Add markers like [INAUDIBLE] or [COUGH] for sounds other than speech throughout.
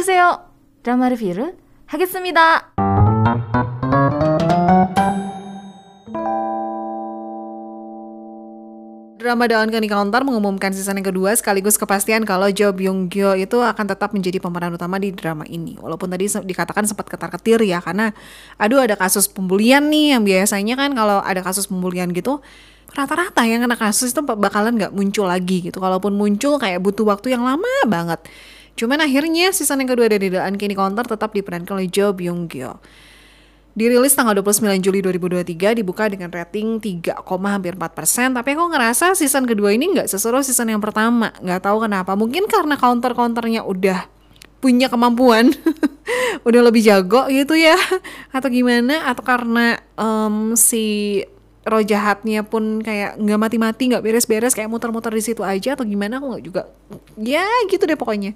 안녕하세요. 드라마 리뷰를 하겠습니다. Drama Daun Kani Counter mengumumkan season yang kedua sekaligus kepastian kalau Jo Byung Gyo itu akan tetap menjadi pemeran utama di drama ini. Walaupun tadi se- dikatakan sempat ketar-ketir ya karena aduh ada kasus pembulian nih yang biasanya kan kalau ada kasus pembulian gitu rata-rata yang kena kasus itu bakalan nggak muncul lagi gitu. Kalaupun muncul kayak butuh waktu yang lama banget. Cuman akhirnya season yang kedua dari The Uncanny Counter tetap diperankan oleh Jo Byung Gyo. Dirilis tanggal 29 Juli 2023, dibuka dengan rating 3, hampir 4 persen. Tapi aku ngerasa season kedua ini nggak seseru season yang pertama. Nggak tahu kenapa. Mungkin karena counter-counternya udah punya kemampuan, [LAUGHS] udah lebih jago gitu ya, atau gimana? Atau karena em, si roh jahatnya pun kayak nggak mati-mati, nggak beres-beres, kayak muter-muter di situ aja atau gimana? Aku nggak juga. Ya gitu deh pokoknya.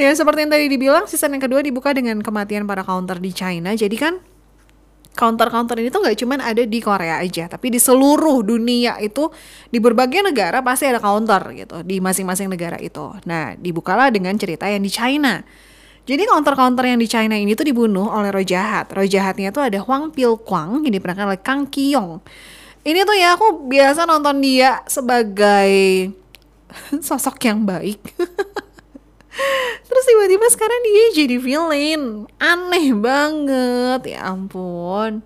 Ya seperti yang tadi dibilang, season yang kedua dibuka dengan kematian para counter di China. Jadi kan counter-counter ini tuh nggak cuman ada di Korea aja, tapi di seluruh dunia itu di berbagai negara pasti ada counter gitu di masing-masing negara itu. Nah, dibukalah dengan cerita yang di China. Jadi counter-counter yang di China ini tuh dibunuh oleh roh jahat. Roh jahatnya tuh ada Huang Pil Kwang yang diperankan oleh Kang Kiyong. Ini tuh ya aku biasa nonton dia sebagai [LAUGHS] sosok yang baik. [LAUGHS] Terus tiba-tiba sekarang dia jadi villain. Aneh banget. Ya ampun.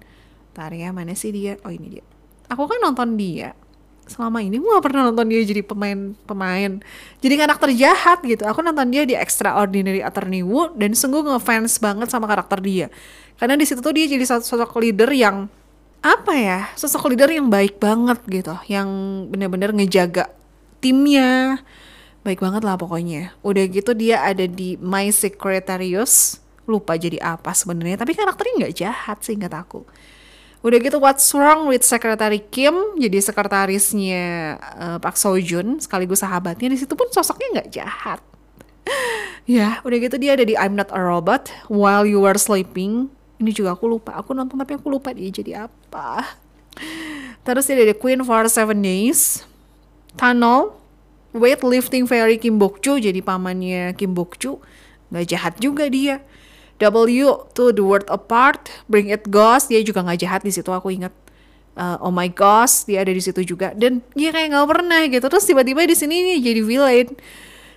Ntar ya, mana sih dia? Oh ini dia. Aku kan nonton dia. Selama ini gue gak pernah nonton dia jadi pemain-pemain. Jadi karakter jahat gitu. Aku nonton dia di Extraordinary Attorney Woo. Dan sungguh ngefans banget sama karakter dia. Karena di situ tuh dia jadi sosok leader yang apa ya sosok leader yang baik banget gitu yang bener-bener ngejaga timnya baik banget lah pokoknya. Udah gitu dia ada di My Secretarius, lupa jadi apa sebenarnya, tapi karakternya nggak jahat sih ingat aku. Udah gitu What's Wrong with Secretary Kim, jadi sekretarisnya uh, Pak Sojun, sekaligus sahabatnya di situ pun sosoknya nggak jahat. [LAUGHS] ya, udah gitu dia ada di I'm Not a Robot, While You Were Sleeping. Ini juga aku lupa, aku nonton tapi aku lupa dia jadi apa. Terus dia ada Queen for Seven Days, Tunnel, weightlifting fairy Kim Bok Chu jadi pamannya Kim Bok Chu nggak jahat juga dia. W to the world apart bring it ghost dia juga nggak jahat di situ aku ingat. Uh, oh my gosh dia ada di situ juga. Dan dia kayak nggak pernah gitu terus tiba-tiba di sini nih jadi villain.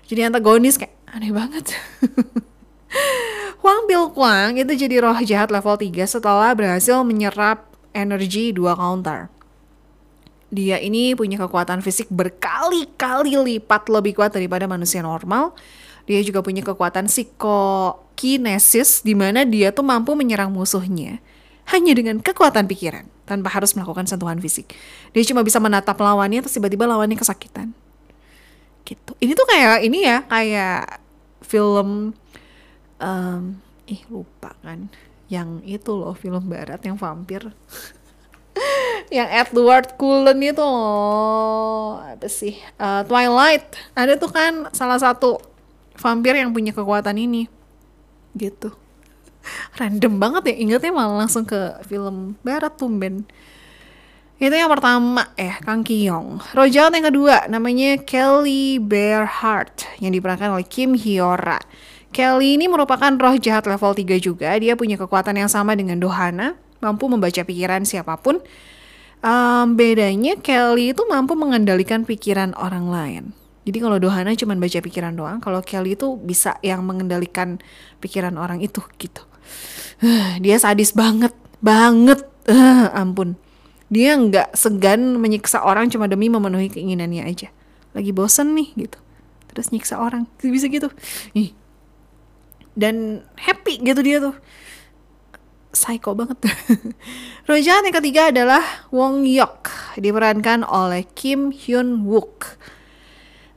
Jadi antagonis kayak aneh banget. [LAUGHS] Huang Pil Kwang itu jadi roh jahat level 3 setelah berhasil menyerap energi dua counter dia ini punya kekuatan fisik berkali-kali lipat lebih kuat daripada manusia normal. Dia juga punya kekuatan psikokinesis di mana dia tuh mampu menyerang musuhnya hanya dengan kekuatan pikiran tanpa harus melakukan sentuhan fisik. Dia cuma bisa menatap lawannya terus tiba-tiba lawannya kesakitan. Gitu. Ini tuh kayak ini ya, kayak film um, ih lupa kan. Yang itu loh film barat yang vampir. [LAUGHS] [LAUGHS] yang Edward Cullen itu loh. Apa sih? Uh, Twilight. Ada tuh kan salah satu vampir yang punya kekuatan ini. Gitu. [LAUGHS] Random banget ya. Ingetnya malah langsung ke film barat tumben. Itu yang pertama. Eh Kang Kiyong Rojal yang kedua. Namanya Kelly Bearheart yang diperankan oleh Kim Hyora. Kelly ini merupakan roh jahat level 3 juga. Dia punya kekuatan yang sama dengan Dohana mampu membaca pikiran siapa pun um, bedanya Kelly itu mampu mengendalikan pikiran orang lain. Jadi kalau Dohana cuma baca pikiran doang, kalau Kelly itu bisa yang mengendalikan pikiran orang itu gitu. [SIGHS] dia sadis banget, banget, uh, [SIGHS] ampun. Dia nggak segan menyiksa orang cuma demi memenuhi keinginannya aja. Lagi bosen nih gitu, terus nyiksa orang, bisa gitu. Dan happy gitu dia tuh psycho banget. [LAUGHS] Rojahan yang ketiga adalah Wong Yok, diperankan oleh Kim Hyun Wook.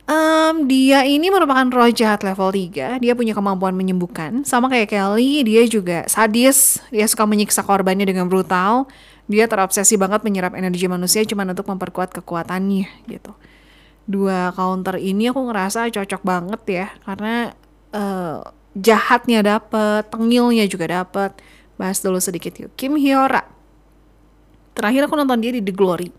Um, dia ini merupakan roh jahat level 3 Dia punya kemampuan menyembuhkan. Sama kayak Kelly, dia juga sadis. Dia suka menyiksa korbannya dengan brutal. Dia terobsesi banget menyerap energi manusia Cuma untuk memperkuat kekuatannya gitu. Dua counter ini aku ngerasa cocok banget ya Karena uh, jahatnya dapet, tengilnya juga dapet Bahas dulu sedikit yuk. Kim Hyora. Terakhir aku nonton dia di The Glory.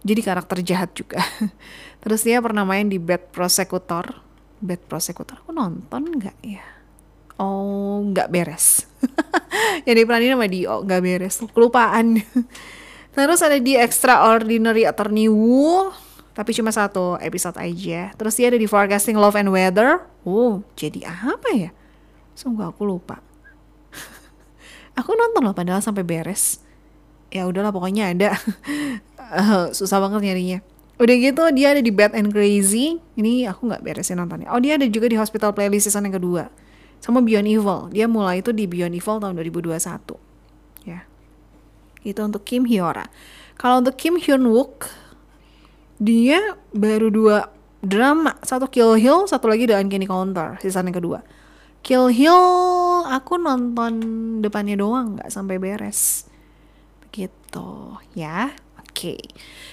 Jadi karakter jahat juga. [LAUGHS] Terus dia pernah main di Bad Prosecutor. Bad Prosecutor aku nonton nggak ya? Oh, nggak beres. [LAUGHS] yang diperanin sama Dio, nggak beres. Kelupaan. [LAUGHS] Terus ada di Extraordinary Attorney Wu, tapi cuma satu episode aja. Terus dia ada di Forecasting Love and Weather. Oh, jadi apa ya? Sungguh aku lupa. Aku nonton loh padahal sampai beres. Ya udahlah pokoknya ada. uh, [LAUGHS] susah banget nyarinya. Udah gitu dia ada di Bad and Crazy. Ini aku nggak beresin nontonnya. Oh dia ada juga di Hospital Playlist season yang kedua. Sama Beyond Evil. Dia mulai itu di Beyond Evil tahun 2021. Ya. Itu untuk Kim Hyora. Kalau untuk Kim Hyun Wook, dia baru dua drama. Satu Kill Hill, satu lagi The Uncanny Counter. Season yang kedua. Kill Hill aku nonton depannya doang nggak sampai beres. Begitu ya. Oke. Okay.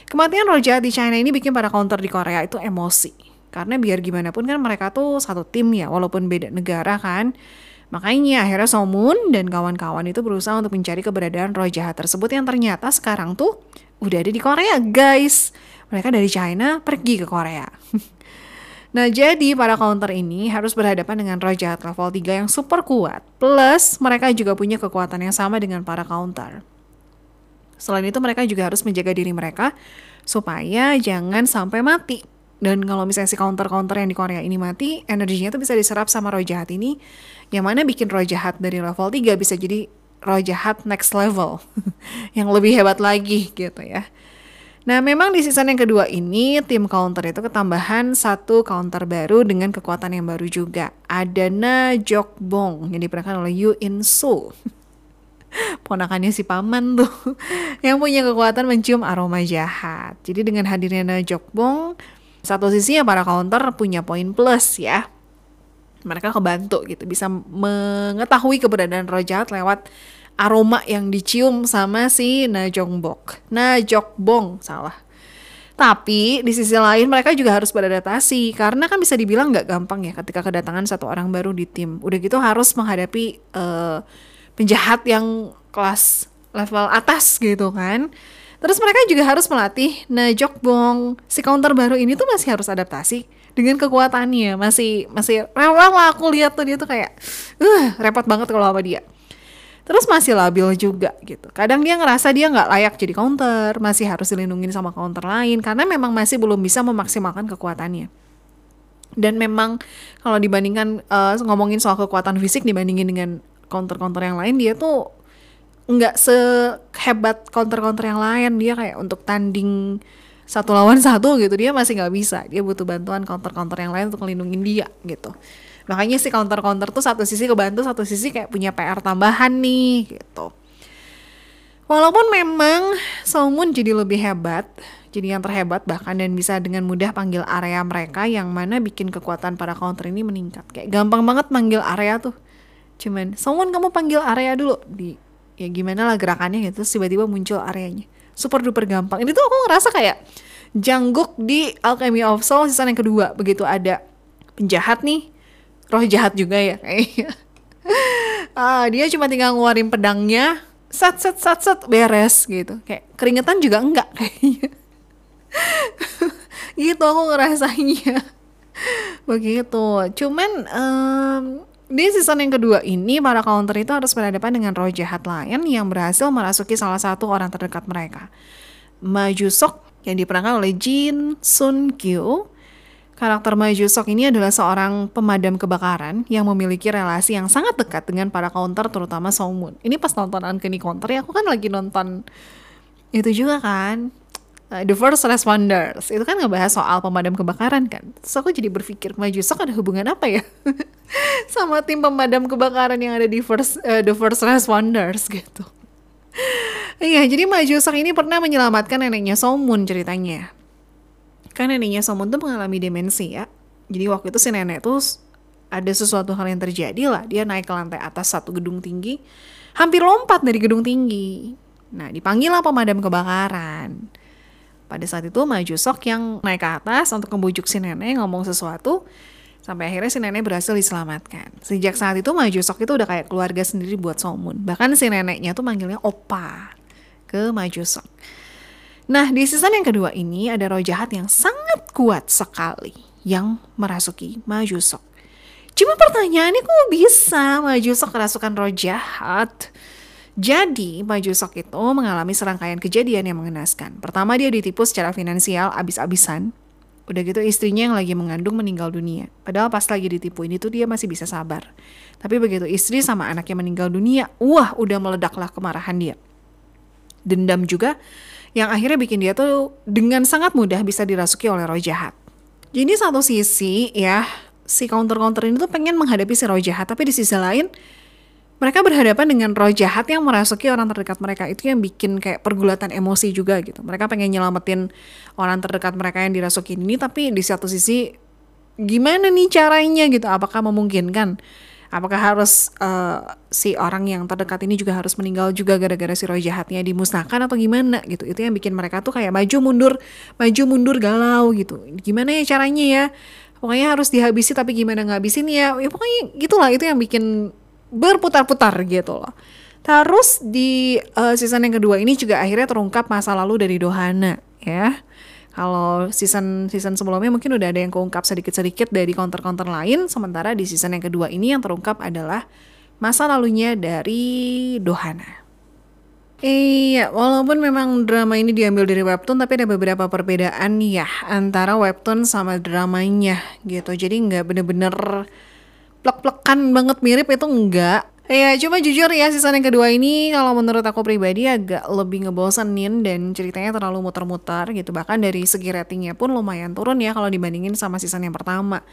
Kematian Roja di China ini bikin para counter di Korea itu emosi. Karena biar gimana pun kan mereka tuh satu tim ya, walaupun beda negara kan. Makanya akhirnya Somun dan kawan-kawan itu berusaha untuk mencari keberadaan roh jahat tersebut yang ternyata sekarang tuh udah ada di Korea guys. Mereka dari China pergi ke Korea. [LAUGHS] nah jadi para counter ini harus berhadapan dengan roh jahat level 3 yang super kuat. Plus mereka juga punya kekuatan yang sama dengan para counter. Selain itu mereka juga harus menjaga diri mereka supaya jangan sampai mati. Dan kalau misalnya si counter-counter yang di Korea ini mati, energinya itu bisa diserap sama roh jahat ini. Yang mana bikin roh jahat dari level 3 bisa jadi roh jahat next level. [LAUGHS] yang lebih hebat lagi gitu ya. Nah memang di season yang kedua ini tim counter itu ketambahan satu counter baru dengan kekuatan yang baru juga. Ada Na Jokbong yang diperankan oleh Yu In Soo. [LAUGHS] ponakannya si paman tuh [LAUGHS] yang punya kekuatan mencium aroma jahat. Jadi dengan hadirnya Najokbong, satu sisi ya para counter punya poin plus ya. Mereka kebantu gitu, bisa mengetahui keberadaan roh jahat lewat aroma yang dicium sama si Najongbok. Najokbong, salah. Tapi di sisi lain mereka juga harus beradaptasi karena kan bisa dibilang nggak gampang ya ketika kedatangan satu orang baru di tim. Udah gitu harus menghadapi uh, penjahat yang kelas level atas gitu kan. Terus mereka juga harus melatih Najokbong. Si counter baru ini tuh masih harus adaptasi dengan kekuatannya. Masih masih rewel lah aku lihat tuh dia tuh kayak uh, repot banget kalau sama dia. Terus masih labil juga gitu. Kadang dia ngerasa dia nggak layak jadi counter, masih harus dilindungi sama counter lain karena memang masih belum bisa memaksimalkan kekuatannya. Dan memang kalau dibandingkan uh, ngomongin soal kekuatan fisik dibandingin dengan counter-counter yang lain dia tuh nggak sehebat counter-counter yang lain dia kayak untuk tanding satu lawan [LAUGHS] satu gitu dia masih nggak bisa dia butuh bantuan counter-counter yang lain untuk melindungi dia gitu makanya si counter-counter tuh satu sisi kebantu satu sisi kayak punya PR tambahan nih gitu. Walaupun memang Salmon jadi lebih hebat jadi yang terhebat bahkan dan bisa dengan mudah panggil area mereka yang mana bikin kekuatan para counter ini meningkat. Kayak gampang banget manggil area tuh. Cuman someone kamu panggil area dulu. Di ya gimana lah gerakannya gitu tiba-tiba muncul areanya. Super duper gampang. Ini tuh aku ngerasa kayak Jangguk di Alchemy of Soul season yang kedua. Begitu ada penjahat nih roh jahat juga ya? Kayaknya [LAUGHS] ah, dia cuma tinggal ngeluarin pedangnya sat sat sat sat beres gitu. Kayak keringetan juga enggak kayaknya. [LAUGHS] Gitu aku ngerasanya. Begitu. Cuman um, di season yang kedua ini, para counter itu harus berhadapan dengan roh jahat lain yang berhasil merasuki salah satu orang terdekat mereka. Maju Sok yang diperankan oleh Jin Sun Kyu. Karakter Maju Sok ini adalah seorang pemadam kebakaran yang memiliki relasi yang sangat dekat dengan para counter terutama Songmun. Ini pas nonton Uncanny Counter ya aku kan lagi nonton itu juga kan. Uh, The First Responders. Itu kan ngebahas soal pemadam kebakaran kan. Terus aku jadi berpikir maju sok ada hubungan apa ya? [LAUGHS] Sama tim pemadam kebakaran yang ada di first uh, The First Responders gitu. Iya jadi maju sok ini pernah menyelamatkan neneknya Somun ceritanya kan neneknya Somun tuh mengalami demensi ya jadi waktu itu si nenek tuh ada sesuatu hal yang terjadi lah dia naik ke lantai atas satu gedung tinggi hampir lompat dari gedung tinggi nah dipanggil lah pemadam kebakaran pada saat itu Maju Sok yang naik ke atas untuk membujuk si nenek ngomong sesuatu, sampai akhirnya si nenek berhasil diselamatkan. Sejak saat itu Maju Sok itu udah kayak keluarga sendiri buat Somun. Bahkan si neneknya tuh manggilnya Opa ke Maju Sok. Nah, di season yang kedua ini ada roh jahat yang sangat kuat sekali yang merasuki Maju Sok. Cuma pertanyaannya kok bisa maju sok kerasukan roh jahat? Jadi, Maju Sok itu mengalami serangkaian kejadian yang mengenaskan. Pertama, dia ditipu secara finansial abis-abisan. Udah gitu istrinya yang lagi mengandung meninggal dunia. Padahal pas lagi ditipu ini tuh dia masih bisa sabar. Tapi begitu istri sama anaknya meninggal dunia, wah udah meledaklah kemarahan dia. Dendam juga yang akhirnya bikin dia tuh dengan sangat mudah bisa dirasuki oleh roh jahat. Jadi satu sisi ya, si counter-counter ini tuh pengen menghadapi si roh jahat, tapi di sisi lain mereka berhadapan dengan roh jahat yang merasuki orang terdekat mereka. Itu yang bikin kayak pergulatan emosi juga gitu. Mereka pengen nyelamatin orang terdekat mereka yang dirasuki ini tapi di satu sisi gimana nih caranya gitu? Apakah memungkinkan apakah harus uh, si orang yang terdekat ini juga harus meninggal juga gara-gara si roh jahatnya dimusnahkan atau gimana gitu itu yang bikin mereka tuh kayak maju mundur maju mundur galau gitu gimana ya caranya ya pokoknya harus dihabisi tapi gimana ngabisin ya ya pokoknya gitulah itu yang bikin berputar-putar gitu loh. Terus di uh, season yang kedua ini juga akhirnya terungkap masa lalu dari Dohana ya. Kalau season season sebelumnya mungkin udah ada yang keungkap sedikit-sedikit dari counter-counter lain, sementara di season yang kedua ini yang terungkap adalah masa lalunya dari Dohana. Iya, walaupun memang drama ini diambil dari webtoon, tapi ada beberapa perbedaan ya antara webtoon sama dramanya gitu. Jadi nggak bener-bener plek-plekan banget mirip itu enggak. Ya cuma jujur ya season yang kedua ini kalau menurut aku pribadi agak lebih ngebosenin dan ceritanya terlalu muter-muter gitu. Bahkan dari segi ratingnya pun lumayan turun ya kalau dibandingin sama season yang pertama.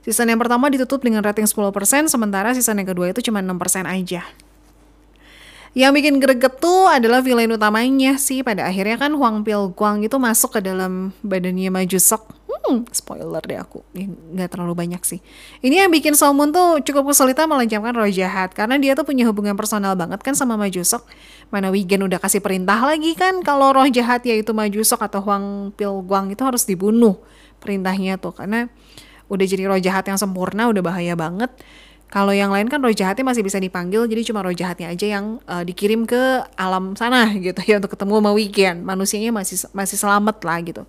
Season yang pertama ditutup dengan rating 10%, sementara season yang kedua itu cuma 6% aja. Yang bikin greget tuh adalah villain utamanya sih. Pada akhirnya kan Huang Pil Guang itu masuk ke dalam badannya Maju Sok Hmm, spoiler deh aku. Ya, nggak terlalu banyak sih. Ini yang bikin Salmon tuh cukup kesulitan melancarkan roh jahat. Karena dia tuh punya hubungan personal banget kan sama Majusok. Mana Wigen udah kasih perintah lagi kan kalau roh jahat yaitu Majusok atau Huang Pilguang itu harus dibunuh. Perintahnya tuh. Karena udah jadi roh jahat yang sempurna, udah bahaya banget. Kalau yang lain kan roh jahatnya masih bisa dipanggil, jadi cuma roh jahatnya aja yang uh, dikirim ke alam sana [LAUGHS] gitu ya untuk ketemu sama Wigen. Manusianya masih masih selamat lah gitu.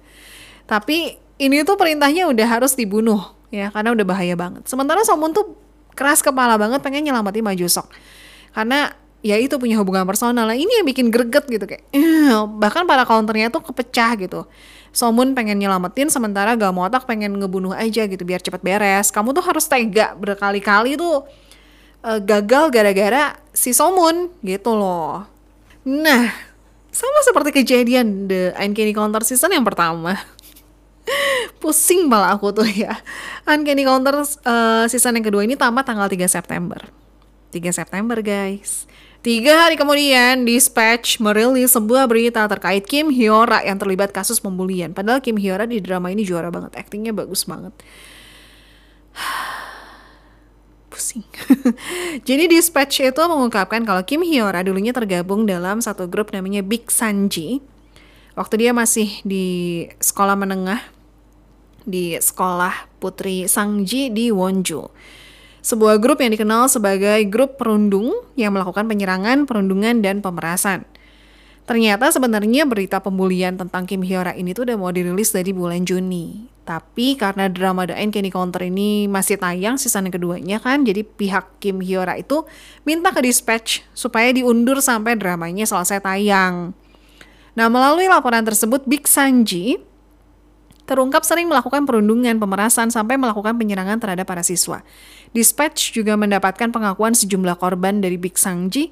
Tapi ini tuh perintahnya udah harus dibunuh ya karena udah bahaya banget. Sementara Somon tuh keras kepala banget pengen nyelamatin Majusok. Karena ya itu punya hubungan personal lah. Ini yang bikin greget gitu kayak bahkan para counternya tuh kepecah gitu. Somun pengen nyelamatin sementara gak mau otak pengen ngebunuh aja gitu biar cepet beres. Kamu tuh harus tega berkali-kali tuh uh, gagal gara-gara si Somun gitu loh. Nah, sama seperti kejadian The Uncanny Counter Season yang pertama [LAUGHS] pusing malah aku tuh ya Uncanny Counter uh, season yang kedua ini tamat tanggal 3 September 3 September guys Tiga hari kemudian, Dispatch merilis sebuah berita terkait Kim Hyora yang terlibat kasus pembulian. Padahal Kim Hyora di drama ini juara banget, aktingnya bagus banget. [SIGHS] Pusing. [LAUGHS] Jadi Dispatch itu mengungkapkan kalau Kim Hyora dulunya tergabung dalam satu grup namanya Big Sanji. Waktu dia masih di sekolah menengah di sekolah Putri Sangji di Wonju. Sebuah grup yang dikenal sebagai grup perundung yang melakukan penyerangan, perundungan, dan pemerasan. Ternyata sebenarnya berita pembulian tentang Kim Hyora ini tuh udah mau dirilis dari bulan Juni. Tapi karena drama The Uncanny Counter ini masih tayang season keduanya kan, jadi pihak Kim Hyora itu minta ke dispatch supaya diundur sampai dramanya selesai tayang. Nah, melalui laporan tersebut, Big Sanji terungkap sering melakukan perundungan, pemerasan, sampai melakukan penyerangan terhadap para siswa. Dispatch juga mendapatkan pengakuan sejumlah korban dari Big Sangji.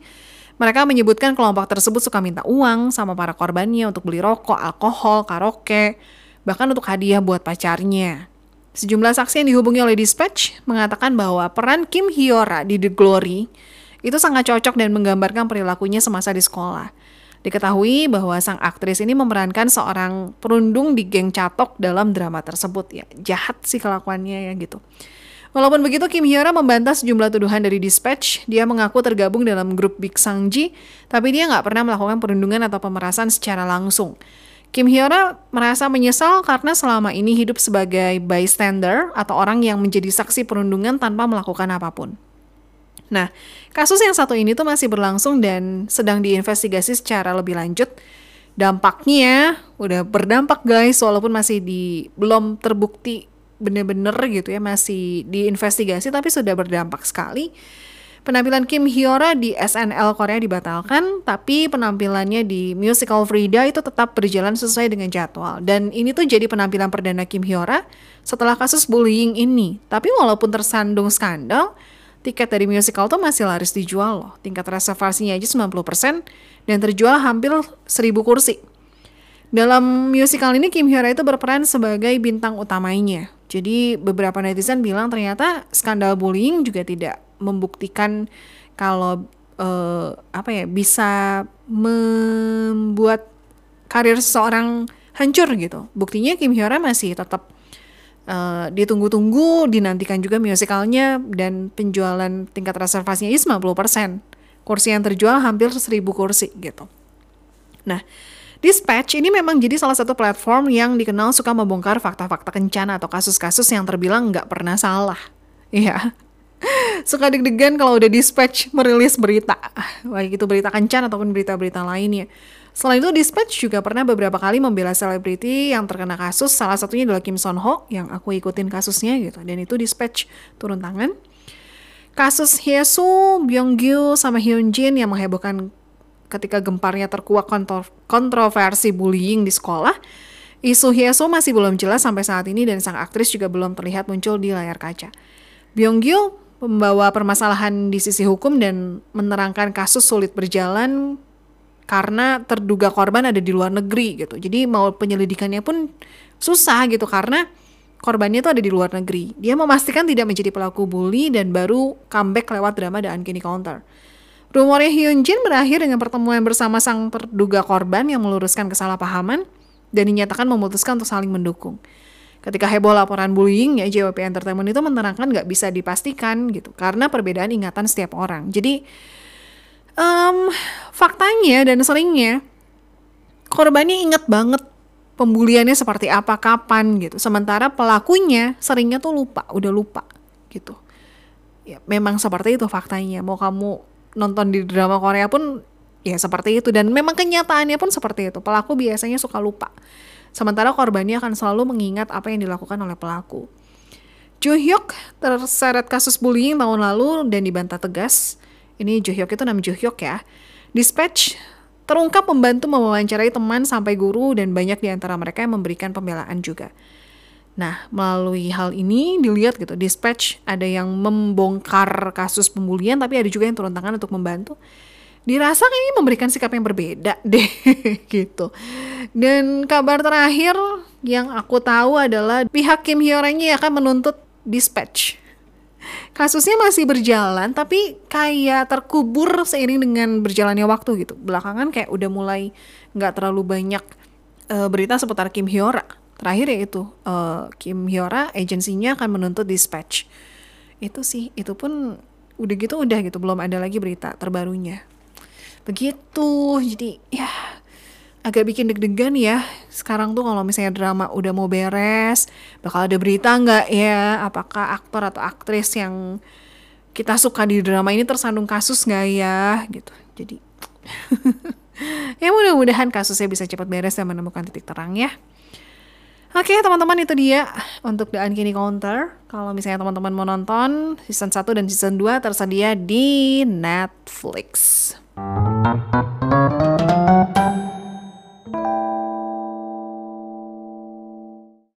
Mereka menyebutkan kelompok tersebut suka minta uang sama para korbannya untuk beli rokok, alkohol, karaoke, bahkan untuk hadiah buat pacarnya. Sejumlah saksi yang dihubungi oleh Dispatch mengatakan bahwa peran Kim Hyora di The Glory itu sangat cocok dan menggambarkan perilakunya semasa di sekolah. Diketahui bahwa sang aktris ini memerankan seorang perundung di geng catok dalam drama tersebut ya. Jahat sih kelakuannya ya gitu. Walaupun begitu, Kim Hyora membantah sejumlah tuduhan dari Dispatch. Dia mengaku tergabung dalam grup Big Sangji, tapi dia nggak pernah melakukan perundungan atau pemerasan secara langsung. Kim Hyora merasa menyesal karena selama ini hidup sebagai bystander atau orang yang menjadi saksi perundungan tanpa melakukan apa pun. Nah, kasus yang satu ini tuh masih berlangsung dan sedang diinvestigasi secara lebih lanjut. Dampaknya udah berdampak guys, walaupun masih di belum terbukti bener-bener gitu ya masih diinvestigasi tapi sudah berdampak sekali. Penampilan Kim Hyora di SNL Korea dibatalkan, tapi penampilannya di musical Frida itu tetap berjalan sesuai dengan jadwal. Dan ini tuh jadi penampilan perdana Kim Hyora setelah kasus bullying ini. Tapi walaupun tersandung skandal, tiket dari musical tuh masih laris dijual loh. Tingkat reservasinya aja 90% dan terjual hampir 1000 kursi. Dalam musical ini Kim Hyora itu berperan sebagai bintang utamanya. Jadi beberapa netizen bilang ternyata skandal bullying juga tidak membuktikan kalau uh, apa ya bisa membuat karir seseorang hancur gitu. Buktinya Kim Hyora masih tetap uh, ditunggu-tunggu, dinantikan juga musikalnya dan penjualan tingkat reservasinya is 50%. Kursi yang terjual hampir 1000 kursi gitu. Nah, Dispatch ini memang jadi salah satu platform yang dikenal suka membongkar fakta-fakta kencana atau kasus-kasus yang terbilang nggak pernah salah. [LAUGHS] Iya. Suka deg-degan kalau udah Dispatch merilis berita, baik itu berita kencan ataupun berita-berita lainnya. Selain itu, Dispatch juga pernah beberapa kali membela selebriti yang terkena kasus, salah satunya adalah Kim Son Ho, yang aku ikutin kasusnya gitu. Dan itu Dispatch turun tangan. Kasus Hyesu, Byung-gyu, sama Hyun Jin yang menghebohkan ketika gemparnya terkuak kontro kontroversi bullying di sekolah, isu Hyeso masih belum jelas sampai saat ini dan sang aktris juga belum terlihat muncul di layar kaca. Byung-gyu membawa permasalahan di sisi hukum dan menerangkan kasus sulit berjalan karena terduga korban ada di luar negeri gitu. Jadi mau penyelidikannya pun susah gitu karena korbannya itu ada di luar negeri. Dia memastikan tidak menjadi pelaku bully dan baru comeback lewat drama The Uncanny Counter. Rumornya Hyun Jin berakhir dengan pertemuan bersama sang terduga korban yang meluruskan kesalahpahaman dan dinyatakan memutuskan untuk saling mendukung. Ketika heboh laporan bullying, ya JWP Entertainment itu menerangkan nggak bisa dipastikan gitu karena perbedaan ingatan setiap orang. Jadi um, faktanya dan seringnya korbannya inget banget pembuliannya seperti apa kapan gitu. Sementara pelakunya seringnya tuh lupa, udah lupa gitu. Ya memang seperti itu faktanya. Mau kamu nonton di drama Korea pun ya seperti itu dan memang kenyataannya pun seperti itu. Pelaku biasanya suka lupa. Sementara korbannya akan selalu mengingat apa yang dilakukan oleh pelaku. Jo Hyuk terseret kasus bullying tahun lalu dan dibantah tegas. Ini Jo Hyuk itu nama Jo Hyuk ya. Dispatch terungkap membantu mewawancarai teman sampai guru dan banyak di antara mereka yang memberikan pembelaan juga. Nah, melalui hal ini dilihat gitu, dispatch ada yang membongkar kasus pembulian, tapi ada juga yang turun tangan untuk membantu. Dirasa ini memberikan sikap yang berbeda [LAUGHS] deh, gitu. Dan kabar terakhir yang aku tahu adalah pihak Kim Hyo-rangnya akan menuntut dispatch. Kasusnya masih berjalan, tapi kayak terkubur seiring dengan berjalannya waktu gitu. Belakangan kayak udah mulai nggak terlalu banyak uh, berita seputar Kim Hyora. Terakhir ya itu uh, Kim Hyora agensinya akan menuntut dispatch. Itu sih itu pun udah gitu udah gitu belum ada lagi berita terbarunya. Begitu jadi ya agak bikin deg-degan ya. Sekarang tuh kalau misalnya drama udah mau beres bakal ada berita nggak ya? Apakah aktor atau aktris yang kita suka di drama ini tersandung kasus nggak ya? Gitu. Jadi [LAUGHS] ya mudah-mudahan kasusnya bisa cepat beres dan menemukan titik terang ya. Oke okay, teman-teman itu dia untuk The Uncanny Counter. Kalau misalnya teman-teman mau nonton season 1 dan season 2 tersedia di Netflix.